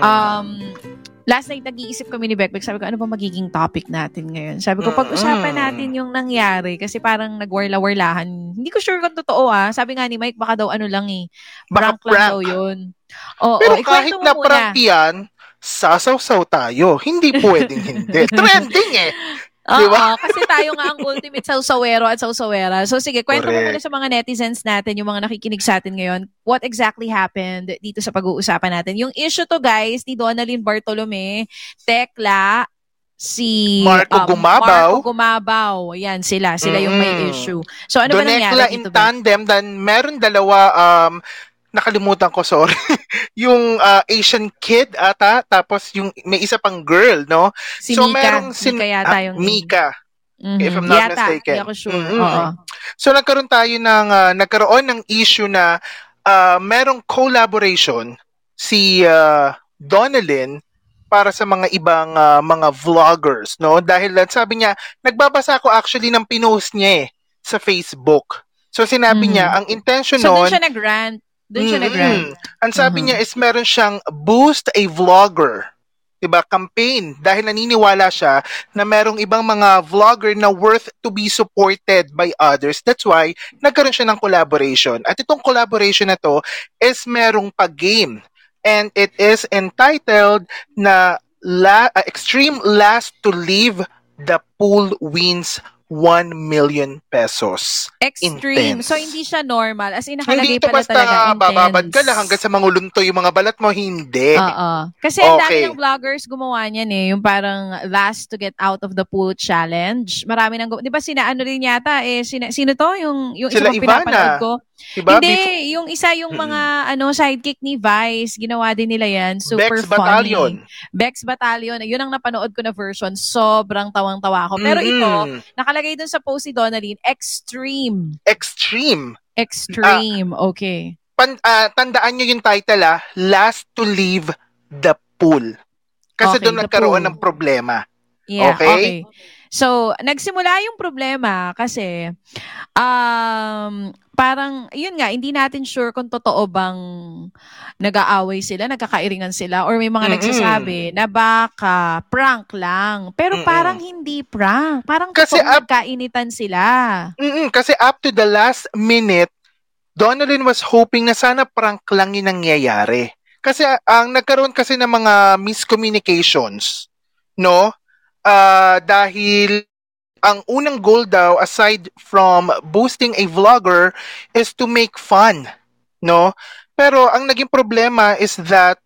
Um, last night, nag-iisip kami ni Bekbek. Sabi ko, ano ba magiging topic natin ngayon? Sabi ko, pag-usapan natin yung nangyari kasi parang nagwarla-warlahan. Hindi ko sure kung totoo ah. Sabi nga ni Mike, baka daw ano lang eh. Baka Prank, lang prank. daw yun. Oo, Pero ikwento kahit na muna. prank yan, sasaw-saw tayo. Hindi pwedeng hindi. Trending eh. Oo, ba? kasi tayo nga ang ultimate sausawero at sausawera. So sige, kwento mo muna sa mga netizens natin, yung mga nakikinig sa atin ngayon, what exactly happened dito sa pag-uusapan natin. Yung issue to guys, ni Donalyn Bartolome, Tekla, si Marco um, Gumabaw. Marco Gumabaw. Yan sila, sila yung may issue. So ano ba Donekla nangyari in dito? Bek? tandem, then meron dalawa, um, nakalimutan ko, sorry. yung uh, Asian kid ata, tapos yung may isa pang girl, no? Si so, Mika. merong sin- Mika yata ah, yung Mika. Mhm. if I'm not Yata, mistaken. Hindi ako sure. Mhm. Oo. So nagkaroon tayo ng ah, nagkaroon ng issue na ah, merong collaboration si uh, Donalyn para sa mga ibang ah, mga vloggers, no? Dahil ah, sabi niya, nagbabasa ako actually ng pinost niya eh, sa Facebook. So sinabi Mhm. niya, ang intention So, nun, doon siya nag-rant. Doon siya Mm, nag-rant. mm. Ang sabi Mhm. niya is meron siyang boost a vlogger. 'Di ba? Campaign dahil naniniwala siya na merong ibang mga vlogger na worth to be supported by others. That's why nagkaroon siya ng collaboration. At itong collaboration na to is merong pag-game. And it is entitled na la, uh, Extreme Last to Leave the Pool Wins 1 million pesos. Extreme. Intense. So, hindi siya normal. As in, Hindi nakalagay ito pala basta talaga intense. bababad ka lang hanggang sa mangulunto yung mga balat mo. Hindi. Oo. Kasi ang dami Okay. ng vloggers gumawa niyan eh. Yung parang last to get out of the pool challenge. Marami nang, gu- di ba sina ano rin yata eh, sina, sino to? Yung, yung Sila isa Ivana. pinapanood ko. Diba? hindi, Before- yung isa yung mga ano sidekick ni Vice, ginawa din nila yan. Super Bex funny. Battalion. Bex Battalion. Yun ang napanood ko na version. Sobrang tawang-tawa ako. Pero ito, Mm, nakalagay dun sa post si Donalyn, extreme. Extreme. Extreme. okay. Pan, ah, tandaan nyo yung title ah, Last to Leave the Pool. Kasi Okay, doon nagkaroon pool. ng problema. Yeah, Okay? okay. So, nagsimula yung problema kasi um parang yun nga hindi natin sure kung totoo bang nag-aaway sila, nagkakairingan sila or may mga Mm-mm. nagsasabi na baka prank lang. Pero Mm-mm. parang hindi prank. Parang Kasi up- nagkainitan sila. Mm-mm, kasi up to the last minute, Donalyn was hoping na sana prank lang yung nangyayari. Kasi ang nagkaroon kasi ng mga miscommunications, no? Ah, dahil ang unang goal daw aside from boosting a vlogger is to make fun, no? Pero ang naging problema is that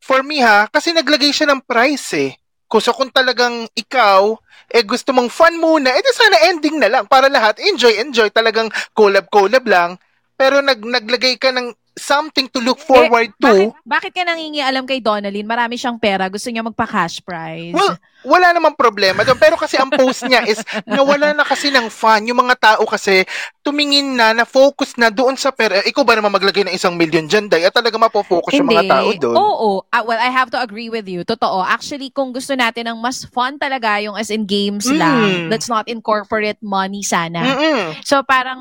for me ha, kasi naglagay siya ng price eh. Kung so kung talagang ikaw eh gusto mong fun muna, eh sana ending na lang para lahat enjoy enjoy talagang collab collab lang. Pero nag naglagay ka ng something to look forward Eh, to. Bakit, bakit ka nangingialam kay Donalyn? Marami siyang pera. Gusto niya magpa-cash prize. Well, wala namang problema doon. Pero kasi ang post niya is nawala na kasi ng fun. Yung mga tao kasi tumingin na, na-focus na doon sa pera. Eh, ikaw ba naman maglagay ng isang milyon dyan, Day? At talaga mapofocus yung mga tao doon. Oo. Ah, well, I have to agree with you. Totoo. Actually, kung gusto natin ng mas fun talaga, yung as in games Mm. lang, let's not incorporate money sana. Mm-mm. So, parang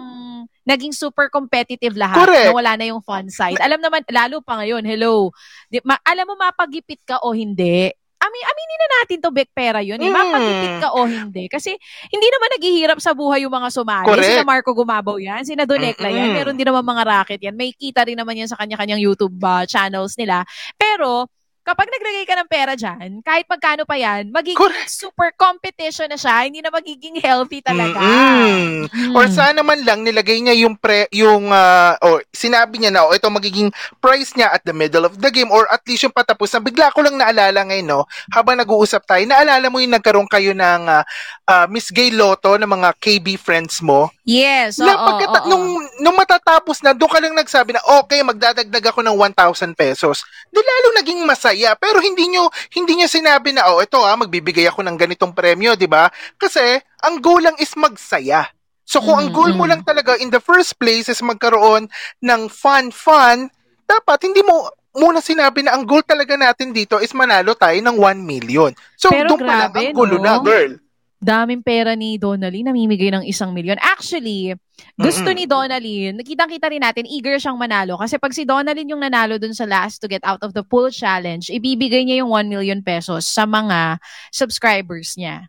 naging super competitive lahat. Correct. Na wala na yung fun side. Alam naman, lalo pa ngayon, hello. Di, ma- alam mo, mapagipit ka o hindi. Ami, aminin na natin to, Bek Pera yun. Eh. Mm. Mapagipit ka o hindi. Kasi hindi naman naghihirap sa buhay yung mga sumali. Correct. Sina Marco Gumabaw yan, sina Donekla yan. Mm-mm. Meron din naman mga racket yan. May kita rin naman yan sa kanya-kanyang YouTube uh, channels nila. Pero, kapag naglagay ka ng pera dyan, kahit magkano pa yan, magiging Correct. super competition na siya. Hindi na magiging healthy talaga. Mm-mm. Mm. Or sana man lang nilagay niya yung pre yung ah, or sinabi niya na oh, ito magiging price niya at the middle of the game or at least yung patapos na bigla ko lang naalala ngayon no habang nag-uusap tayo naalala mo yung nagkaroon kayo ng ah, ah, Miss Gay Lotto ng mga KB friends mo Yes, oo, na pagkata- oo. nung nung matatapos na doon ka lang nagsabi na okay magdadagdag ako ng 1,000 pesos doon lalo naging masaya pero hindi nyo hindi nyo sinabi na oh ito ah magbibigay ako ng ganitong premyo di ba? Kasi ang goal lang is magsaya. So kung ang Mm, goal mo mm. lang talaga in the first place is magkaroon ng fun fun dapat hindi mo muna sinabi na ang goal talaga natin dito is manalo tayo ng 1 million. So Pero doon pa lang ang gulo no? na girl daming pera ni Donnelly, namimigay ng isang milyon. Actually, gusto Mm-mm. ni Donnelly, nakitang-kita rin natin, eager siyang manalo. Kasi pag si Donnelly yung nanalo dun sa last to get out of the pool challenge, ibibigay niya yung 1 million pesos sa mga subscribers niya.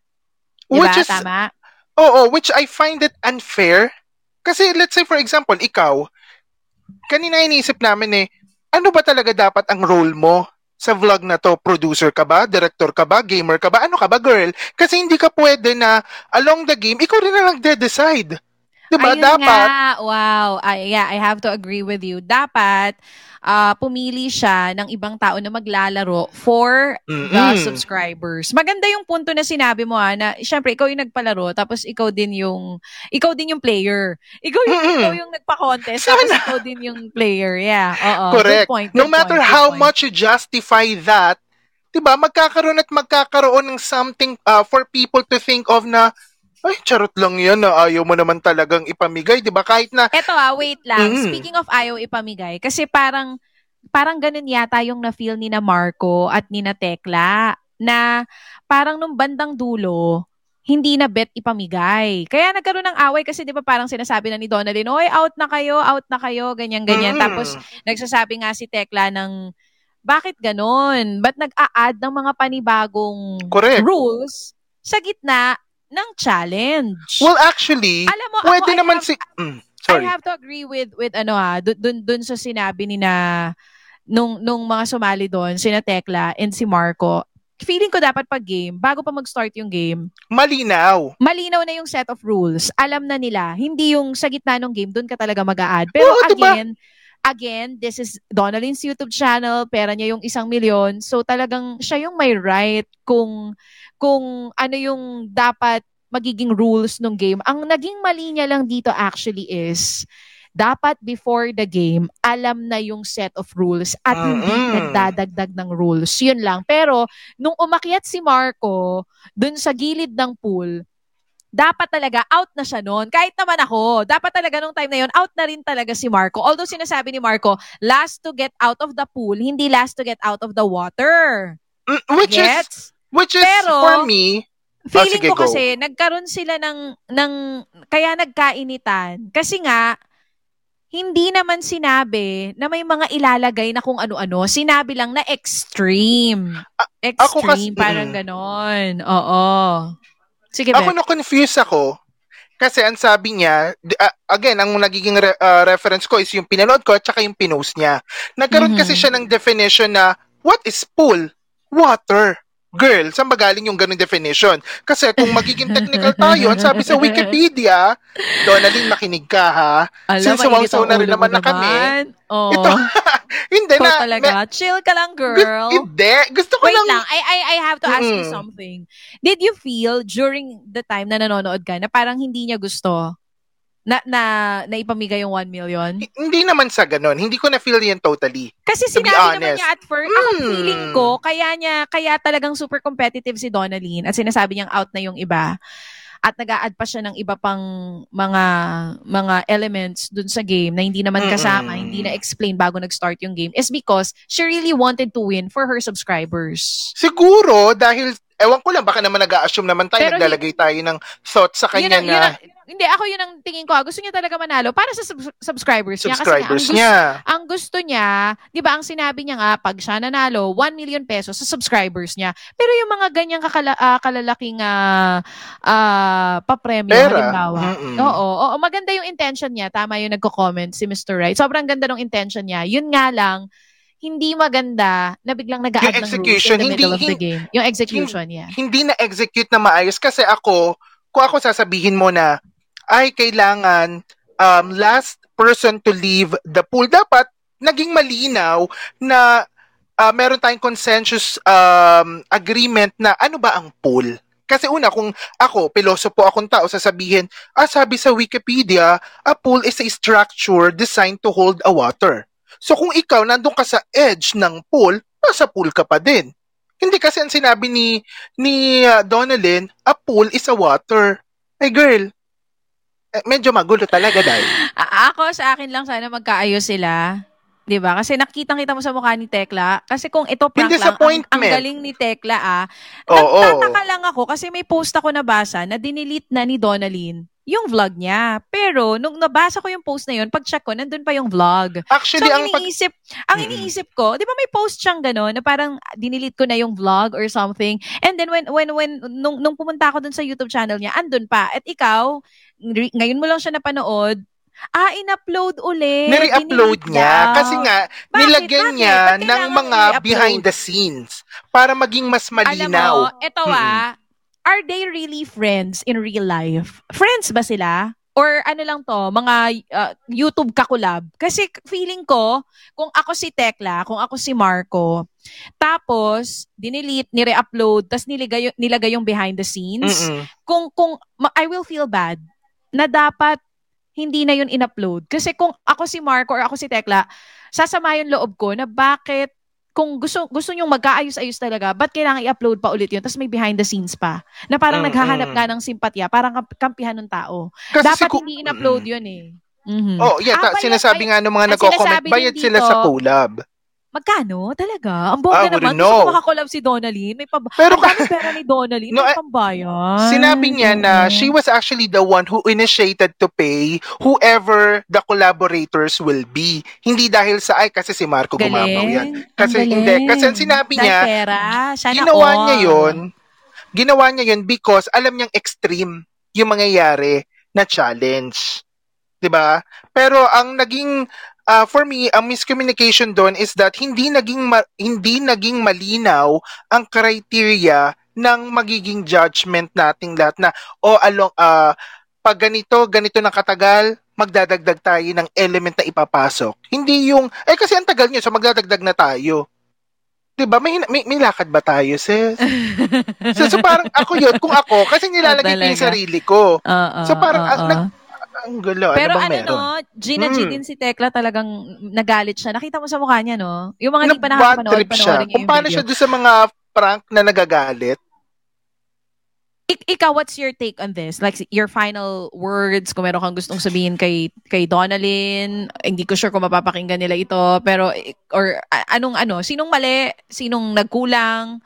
Diba? Which is, Tama? oo, which I find it unfair. Kasi let's say for example, ikaw, kanina iniisip namin eh, ano ba talaga dapat ang role mo sa vlog na to? Producer ka ba? Director ka ba? Gamer ka ba? Ano ka ba, girl? Kasi hindi ka pwede na along the game, ikaw rin na nagde-decide. Diba? Ayun dapat. nga, wow. I, yeah, I have to agree with you. Dapat, ah, pumili siya ng ibang tao na maglalaro for the Mm-mm. subscribers. Maganda yung punto na sinabi mo ah, na syempre ikaw yung nagpalaro tapos ikaw din yung ikaw din yung player. Ikaw yung Mm-mm. ikaw yung nagpa-contest tapos Sana. ikaw din yung player. Yeah. Oo. Correct. Good point. No good matter point, how point. much you justify that, 'di ba? Magkakaroon at magkakaroon ng something uh, for people to think of na ay, charot lang yan na ayaw mo naman talagang ipamigay, 'di ba? Kahit na Eto ah, wait lang. Mm. Speaking of ayaw ipamigay, kasi parang parang ganun yata yung na-feel ni na Marco at ni na Tekla na parang nung bandang dulo, hindi na bet ipamigay. Kaya nagkaroon ng away kasi 'di ba parang sinasabi na ni Donalyn, "Oy, out na kayo, out na kayo," ganyan ganyan. Mm. Tapos nagsasabi nga si Tekla ng bakit ganon? Ba't nag-a-add ng mga panibagong Correct. rules sa gitna ng challenge? well actually, Alam mo, pwede ako, I naman have- si Mm, sorry. I have to agree with with ano ah, dun, dun, dun sa sinabi ni na nung nung mga sumali doon, sina Tekla and si Marco. Feeling ko dapat pag game, bago pa mag-start yung game, Malinaw. malinaw na yung set of rules. Alam na nila, hindi yung sa gitna ng game, doon ka talaga mag-a-add. Pero Oo, diba? again, again, this is Donalyn's YouTube channel, pera niya yung isang milyon. So talagang siya yung may right kung kung ano yung dapat magiging rules ng game. Ang naging mali niya lang dito actually is dapat before the game, alam na yung set of rules at hindi Mm-mm. nagdadagdag ng rules. Yun lang. Pero, nung umakyat si Marco dun sa gilid ng pool, dapat talaga out na siya noon. Kahit naman ako, dapat talaga nung time na yun, out na rin talaga si Marco. Although sinasabi ni Marco, last to get out of the pool, hindi last to get out of the water. Mm, which is Gets? which is Pero- for me, Feeling sige, ko go. kasi, nagkaroon sila ng, ng, kaya nagkainitan. Kasi nga, hindi naman sinabi na may mga ilalagay na kung ano-ano. Sinabi lang na extreme. ako kasi- Extreme, parang mm. ganon. Oo. Sige, ako Beth. na confuse ako kasi ang sabi niya, ah, again, ang nagiging re- ah, reference ko is yung pinanood ko at saka yung pinost niya. Nagkaroon Mhm. kasi siya ng definition na what is pool? Water. Girl, saan ba galing yung ganung definition? Kasi kung magiging technical tayo, ang sabi sa Wikipedia, Donalyn, makinig ka ha. Alam, ang na rin naman na kami. Oo. ito, Hindi Ikaw na, talaga. Chill ka lang, girl. hindi. Gusto ko Wait lang, lang, I, I, I have to ask you Mm. something. Did you feel during the time na nanonood ka na parang hindi niya gusto na, na, na ipamigay yung 1 million? hindi naman sa ganun. Hindi ko na-feel yan totally. Kasi To sinabi naman niya at first, ako Mm. feeling ko, kaya niya, kaya talagang super competitive si Donalyn at sinasabi niyang out na yung iba at nag-a-add pa siya ng iba pang mga mga elements dun sa game na hindi naman kasama, Mm-mm. hindi na explain bago nag-start yung game is because she really wanted to win for her subscribers. Siguro, dahil, ewan ko lang, baka naman nag-a-assume naman tayo, Pero naglalagay tayo ng thought sa Yun kanya ang- na yun ang- hindi, ako yun ang tingin ko. ah. Gusto niya talaga manalo para sa sub- subscribers niya. Kasi nga, ang subscribers gusto- niya. ang gusto niya, 'di ba, ang sinabi niya nga pag siya nanalo, 1 million pesos sa subscribers niya. Pero yung mga ganyang kakala, ah, kalalaking ah ah, papremyo Pera. halimbawa. Mm-mm. Oo, oo, maganda yung intention niya. Tama yung nagko-comment si Mr. Right. Sobrang ganda ng intention niya. Yun nga lang hindi maganda na biglang nag-a-add Yung ng rules execution, in the middle hindi- of the game. Yung execution, yeah. Hindi na-execute na maayos kasi ako, kung ako sasabihin mo na, ay, kailangan um, last person to leave the pool, dapat naging malinaw na ah, meron tayong consensus um, agreement na ano ba ang pool. Kasi una, kung ako, pilosopo akong tao, sasabihin, ah, sabi sa Wikipedia, a pool is a structure designed to hold a water. So kung ikaw nandun ka sa edge ng pool, nasa pool ka pa din. Hindi kasi ang sinabi ni ni uh, Donalyn, a pool is a water. Ay girl, eh, medyo magulo talaga dahil. Ako sa akin lang sana magkaayos sila. 'Di ba? Kasi nakitang-kita mo sa mukha ni Tekla. Kasi kung ito prank lang, ang, ang galing ni Tekla ah. Oo. Nagtataka lang ako kasi may post ako nabasa na dinilit na ni Donalyn yung vlog niya. Pero nung nabasa ko yung post na yun, pag-check ko, nandun pa yung vlog. Actually, so, ang ang pag... iniisip, ang iniisip ko, di ba may post siyang gano'n na parang dinilit ko na yung vlog or something. And then when, when, when, nung, nung pumunta ako dun sa YouTube channel niya, andun pa. At ikaw, re- ngayon mo lang siya napanood, ah, in-upload ulit. Nire-upload niya daw. kasi nga Bakit? nilagyan Bakit? niya Ba't ng mga behind the scenes para maging mas Alam mo, malinaw. eto ah, are they really friends in real life? Friends ba sila? Or ano lang to, mga uh, YouTube kakulab? Kasi feeling ko, kung ako si Tekla, kung ako si Marco, tapos, dinilit, nire-upload, tapos nilagay, nilagay yung behind the scenes, Mm-mm. kung, kung, I will feel bad na dapat hindi na yun in-upload. Kasi kung ako si Marco or ako si Tekla, sasama yung loob ko na bakit kung gusto gusto nyong magkaayos-ayos talaga, ba't kailangan i-upload pa ulit yun? Tapos may behind the scenes pa. Na parang Mm-mm. naghahanap nga ng simpatya, parang kamp- kampihan ng tao. Kasi Dapat sigu- hindi in-upload yun eh. Mhm. Oh, yeah, Ah, ta- bayad- sinasabi nga ng mga nagko-comment, bayad sila dito- sa collab. Magkano? Talaga? Ang bongga naman. wouldn't Gusto ko know. makakolab si Donalyn. May pab- Pero ang pera ni Donalyn. No, May eh, pambayan. Sinabi niya na she was actually the one who initiated to pay whoever the collaborators will be. Hindi dahil sa ay kasi si Marco gumabaw yan. Galing. Kasi hindi. galing. Kasi sinabi Dahil niya, pera. Sana ginawa all. niya yon ginawa niya yon because alam niyang extreme yung mangyayari na challenge. 'Di ba? Pero ang naging ah, for me, ang miscommunication doon is that hindi naging ma- hindi naging malinaw ang criteria ng magiging judgment nating lahat na o along ah, pag ganito, ganito na katagal, magdadagdag tayo ng element na ipapasok. Hindi yung, eh kasi ang tagal niyo, so magdadagdag na tayo. 'Di ba? May, may, may lakad ba tayo, sis? so, so parang ako yun, kung ako, kasi nilalagay ko yung sarili ko. Oo, So parang, ang, oo. nag, ang gulo, Pero ano ano meron? no, Gina G Hmm. din si Tekla talagang nagalit siya. Nakita mo sa mukha niya, no? Yung mga hindi pa Nag-bad nakakapanood, trip siya. panoorin Kung paano video. siya doon sa mga prank na nagagalit. Ik- ikaw, what's your take on this? Like, your final words, kung meron kang gustong sabihin kay, kay Donalyn, hindi ko sure kung mapapakinggan nila ito, pero, or anong ano, sinong mali, sinong nagkulang,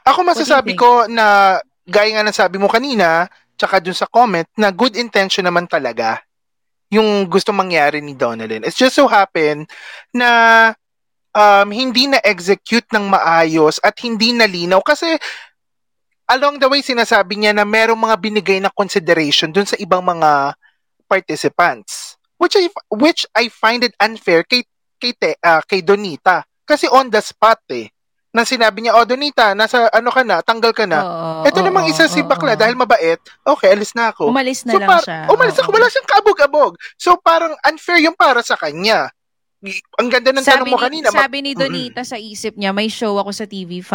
Ako masasabi ko na, gaya nga ng sabi mo kanina, tsaka dun sa comment, na good intention naman talaga yung gusto mangyari ni Donalyn. It's just so happen na um, hindi na-execute ng maayos at hindi nalinaw. Kasi along the way sinasabi niya na merong mga binigay na consideration dun sa ibang mga participants. Which I which I find it unfair kay kay Te- ah, kay Donita. Kasi on the spot eh nang sinabi niya oh Donita nasa ano ka na tanggal ka na Oo, ito namang oo, isa si bakla dahil mabait okay alis na ako Umalis na so lang par- siya. umalis ako Oo. wala siyang kabog-abog so parang unfair yung para sa kanya ang ganda ng tanong Sabi mo ni, kanina sabi ni Donita sa isip niya, may show ako sa TV5.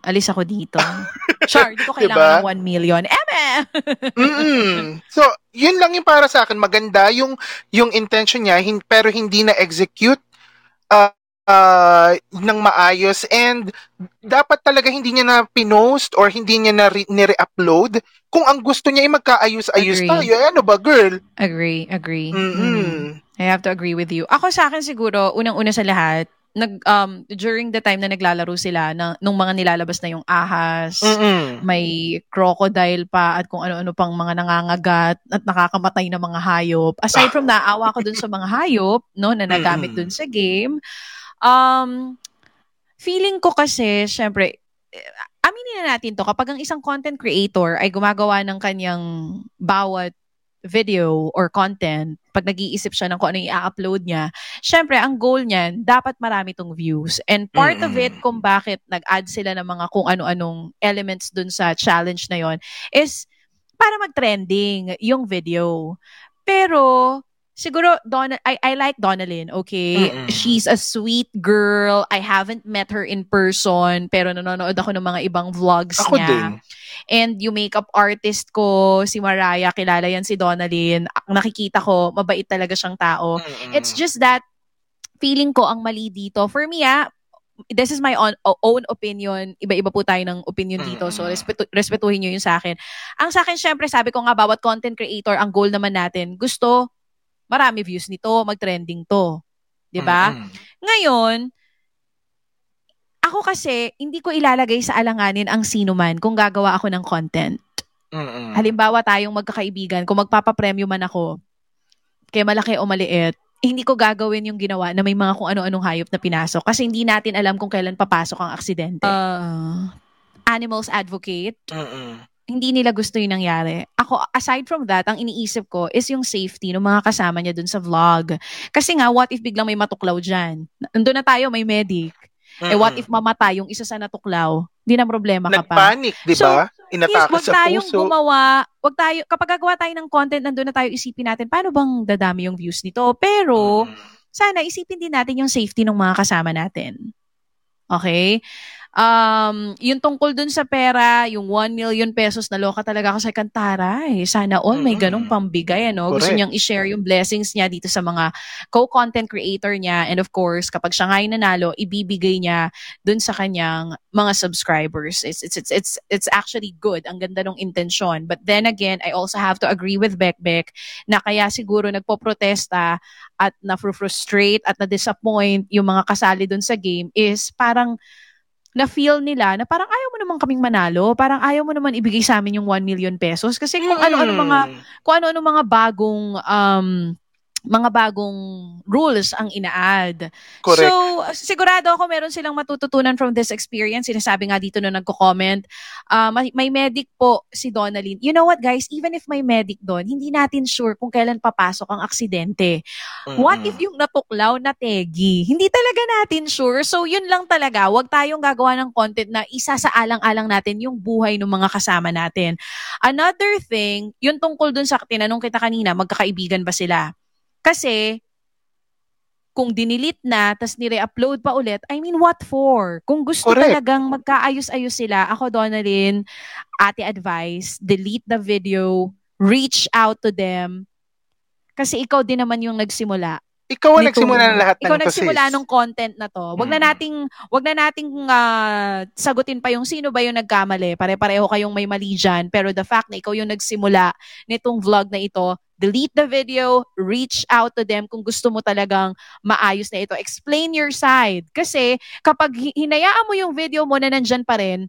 Alis ako dito. Char, di ko kailangan Diba? ng 1 million. Eme! Mm. So, yun lang yung para sa akin. Maganda yung yung intention niya hin- pero hindi na execute uh, uh, ng maayos and dapat talaga hindi niya na pinost or hindi niya na re- nire-upload kung ang gusto niya ay magkaayos-ayos Agree. tayo. Eh, ano ba, girl? Agree, agree. Mm-mm. Mm. I have to agree with you. Ako sa akin siguro, unang-una sa lahat, nag um during the time na naglalaro sila na nung mga nilalabas na yung ahas, Mm-mm. may crocodile pa at kung ano-ano pang mga nangangagat at nakakamatay na mga hayop. Aside from naawa ko dun sa mga hayop, no, na nagamit dun sa game, um, feeling ko kasi, syempre, eh, aminin na natin to, kapag ang isang content creator ay gumagawa ng kanyang bawat video or content, pag nag-iisip siya ng kung ano i-upload niya, syempre, ang goal niyan, dapat marami tong views. And part of it kung bakit nag-add sila ng mga kung ano-anong elements dun sa challenge na yon is para mag-trending yung video. Pero, siguro, Don I, I like Donalyn, okay? Mm-mm. She's a sweet girl. I haven't met her in person, pero nanonood ako ng mga ibang vlogs Ako niya. din. And yung makeup artist ko, si Mariah, kilala yan si Donalyn. Ang Nakikita ko, mabait talaga siyang tao. Mm-mm. It's just that, feeling ko ang mali dito. For me, ah, this is my own, own opinion. Iba-iba po tayo ng opinion dito. So, respetu- respetuhin nyo yung sa akin. Ang sa akin, syempre, sabi ko nga, bawat content creator, ang goal naman natin, gusto marami views nito, mag-trending to. 'Di ba? Mm-mm. Ngayon, ako kasi hindi ko ilalagay sa alanganin ang sino man kung gagawa ako ng content. Mm-mm. Halimbawa tayong magkakaibigan, kung magpapapremyo man ako, kaya malaki o maliit, hindi ko gagawin yung ginawa na may mga kung ano-anong hayop na pinasok kasi hindi natin alam kung kailan papasok ang aksidente. Uh, animals advocate, Mm-mm. Hindi nila gusto yung nangyari. Ako, aside from that, ang iniisip ko is yung safety ng mga kasama niya dun sa vlog. Kasi nga, what if biglang may matuklaw dyan? Nandun na tayo, may medic. Eh, what if mamatay yung isa sa natuklaw? Hindi na problema ka pa. Nagpanic, di ba? Yes, Inatake wag sa tayong puso. gumawa, wag tayo, kapag gagawa tayo ng content, nandun na tayo isipin natin, paano bang dadami yung views nito? Pero, Mm. sana isipin din natin yung safety ng mga kasama natin. Okay? Um, yung tungkol dun sa pera, yung 1 million pesos, naloka talaga ako sa Kantaray. Sana all may ganong pambigay, ano? Gusto Correct. niyang i-share yung blessings niya dito sa mga co-content creator niya. And of course, kapag siya nga'y nanalo, ibibigay niya dun sa kanyang mga subscribers. It's, it's, it's, it's, it's actually good. Ang ganda ng intensyon. But then again, I also have to agree with Bekbek na kaya siguro nagpo-protesta at na-frustrate at na-disappoint yung mga kasali dun sa game is parang na-feel nila na parang ayaw mo naman kaming manalo, parang ayaw mo naman ibigay sa amin yung 1 million pesos kasi kung ano-ano mga Mm. kung ano-ano mga bagong um mga bagong rules ang ina-add. Correct. So, sigurado ako meron silang matututunan from this experience. Sinasabi nga dito na nagko-comment, ah, may, may medic po si Donalyn. You know what guys, even if may medic doon, hindi natin sure kung kailan papasok ang aksidente. What Mm-mm. if yung natuklaw na tegi? Hindi talaga natin sure. So, yun lang talaga. Huwag tayong gagawa ng content na isa sa alang-alang natin yung buhay ng mga kasama natin. Another thing, yung tungkol dun sa tinanong kita kanina, magkakaibigan ba sila? Kasi, kung dinilit na, tas nire-upload pa ulit, I mean, what for? Kung gusto Correct. talagang magkaayos-ayos sila, ako, Donalyn, ate advice, delete the video, reach out to them, kasi ikaw din naman yung nagsimula. Ikaw ang nagsimula ng lahat ng Ikaw to, nagsimula sis. nung content na to. Wag na Mm. nating wag na nating ah, sagutin pa yung sino ba yung nagkamali. Pare-pareho kayong may mali dyan. Pero the fact na ikaw yung nagsimula nitong vlog na ito, delete the video, reach out to them kung gusto mo talagang maayos na ito. Explain your side. Kasi kapag hi- hinayaan mo yung video mo na nandyan pa rin,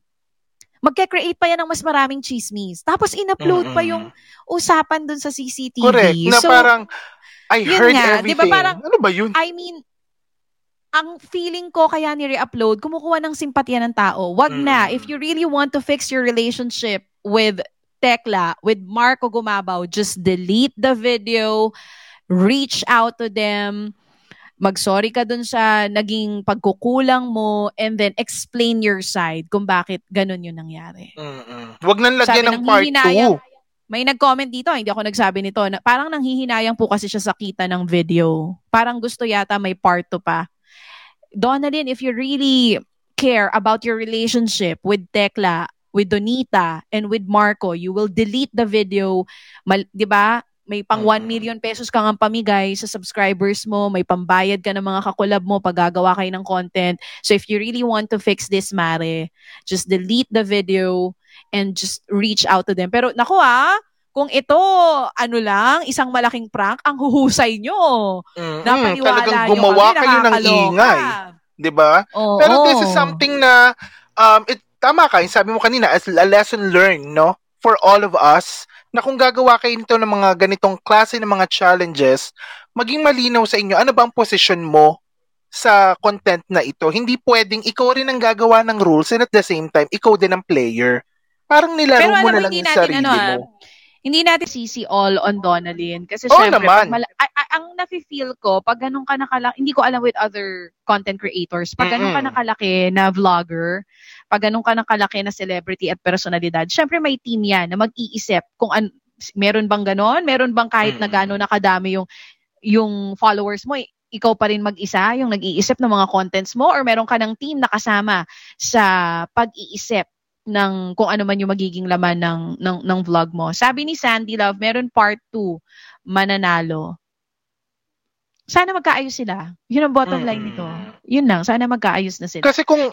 magke-create pa yan ng mas maraming chismis. Tapos in-upload pa Mm-mm. yung usapan dun sa CCTV. Correct. Na So, parang, I yun heard nga, everything. parang- ano ba yun? I mean, ang feeling ko kaya ni-re-upload, kumukuha ng simpatya ng tao. Wag na. Mm. If you really want to fix your relationship with Tekla, with Marco Gumabaw, just delete the video, reach out to them, mag-sorry ka dun sa naging pagkukulang mo, and then explain your side kung bakit ganun yung nangyari. Mm-mm. Wag nang lagyan Sabi ng ng part hihinayang- 2. May nag-comment dito, hindi ako nagsabi nito, na parang nanghihinayang po kasi siya sa kita ng video. Parang gusto yata may part 2 pa. Donalyn, if you really care about your relationship with Tekla, with Donita, and with Marco, you will delete the video. Mal- 'Di ba? May pang 1 Mm. million pesos kang ang pamigay sa subscribers mo, may pambayad ka ng mga kakulab mo pag gagawa kayo ng content. So if you really want to fix this, Mare, just delete the video and just reach out to them. Pero naku ah, kung ito, ano lang, isang malaking prank, ang huhusay nyo. Mm-mm. Napaniwala Talagang nyo gumawa kami, kayo ng ingay. 'Di ba? Oo. Pero this is something na um it tama ka, yung sabi mo kanina as a lesson learned, no? For all of us na kung gagawa kayo nito ng mga ganitong klase ng mga challenges, maging malinaw sa inyo ano ba ang position mo sa content na ito. Hindi pwedeng ikaw rin ang gagawa ng rules and at the same time, ikaw din ang player. Parang nilaro Pero mo alam na lang yung natin, sarili ano, ah, mo. hindi natin sisi all on Donalyn. Kasi Oo syempre, naman. mala- ay- ay- ang nafe-feel ko, pag ganun ka nakalaki, hindi ko alam with other content creators, pag ganun ka nakalaki na vlogger, pag ganun ka nakalaki na celebrity at personalidad, syempre may team yan na mag-iisip kung an- meron bang ganon, meron bang kahit na Mm. gano'n nakadami yung, yung followers mo, ikaw pa rin mag-isa yung nag-iisip ng mga contents mo or meron ka ng team na kasama sa pag-iisip ng kung ano man yung magiging laman ng, ng, ng vlog mo. Sabi ni Sandy Love, meron part 2, mananalo. Sana magkaayos sila. Yun ang bottom line Mm. nito. Yun lang, sana magkaayos na sila. Kasi kung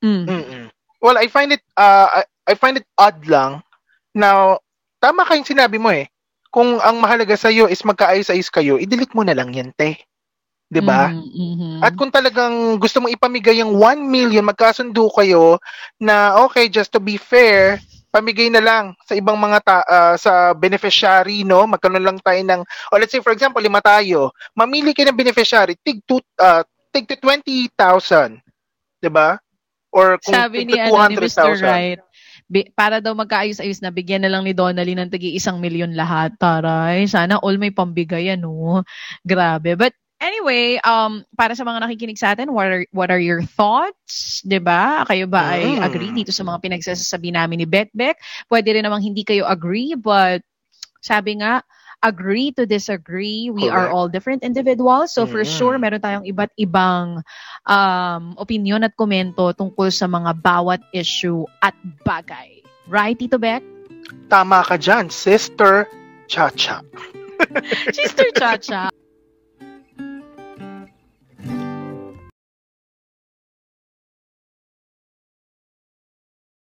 Mm. Mm-mm. Well, I find it uh, I, I find it odd lang na tama kayong sinabi mo eh. kung ang mahalaga sa iyo is magkaayos-ayos kayo, i-delete mo na lang yan, te. 'Di ba? Mm-hmm. At kung talagang gusto mong ipamigay yung 1 million, magkasundo kayo na okay, just to be fair, pamigay na lang sa ibang mga ta- uh, sa beneficiary, no? Magkaroon lang tayo ng, o let's say for example, lima tayo, mamili kayo ng beneficiary, tig, to, uh, tig to 20,000. 'Di ba? Or kung Sabi ni, ano, ni Mr. Right, bi- para daw magkaayos-ayos na bigyan na lang ni Donnelly ng tagi isang milyon lahat. Taray, sana all may pambigay ano. Grabe. But Anyway, um, para sa mga nakikinig sa atin, what are, what are your thoughts? ba? Kayo ba ay Mm. agree dito sa mga pinagsasabi namin ni Betbek? Pwede rin namang hindi kayo agree, but sabi nga, agree to disagree. We are Correct. all different individuals. So for Mm. sure, meron tayong iba't ibang um, opinion at komento tungkol sa mga bawat issue at bagay. Right, Tito Beck? Tama ka dyan, Sister Chacha. Sister Chacha.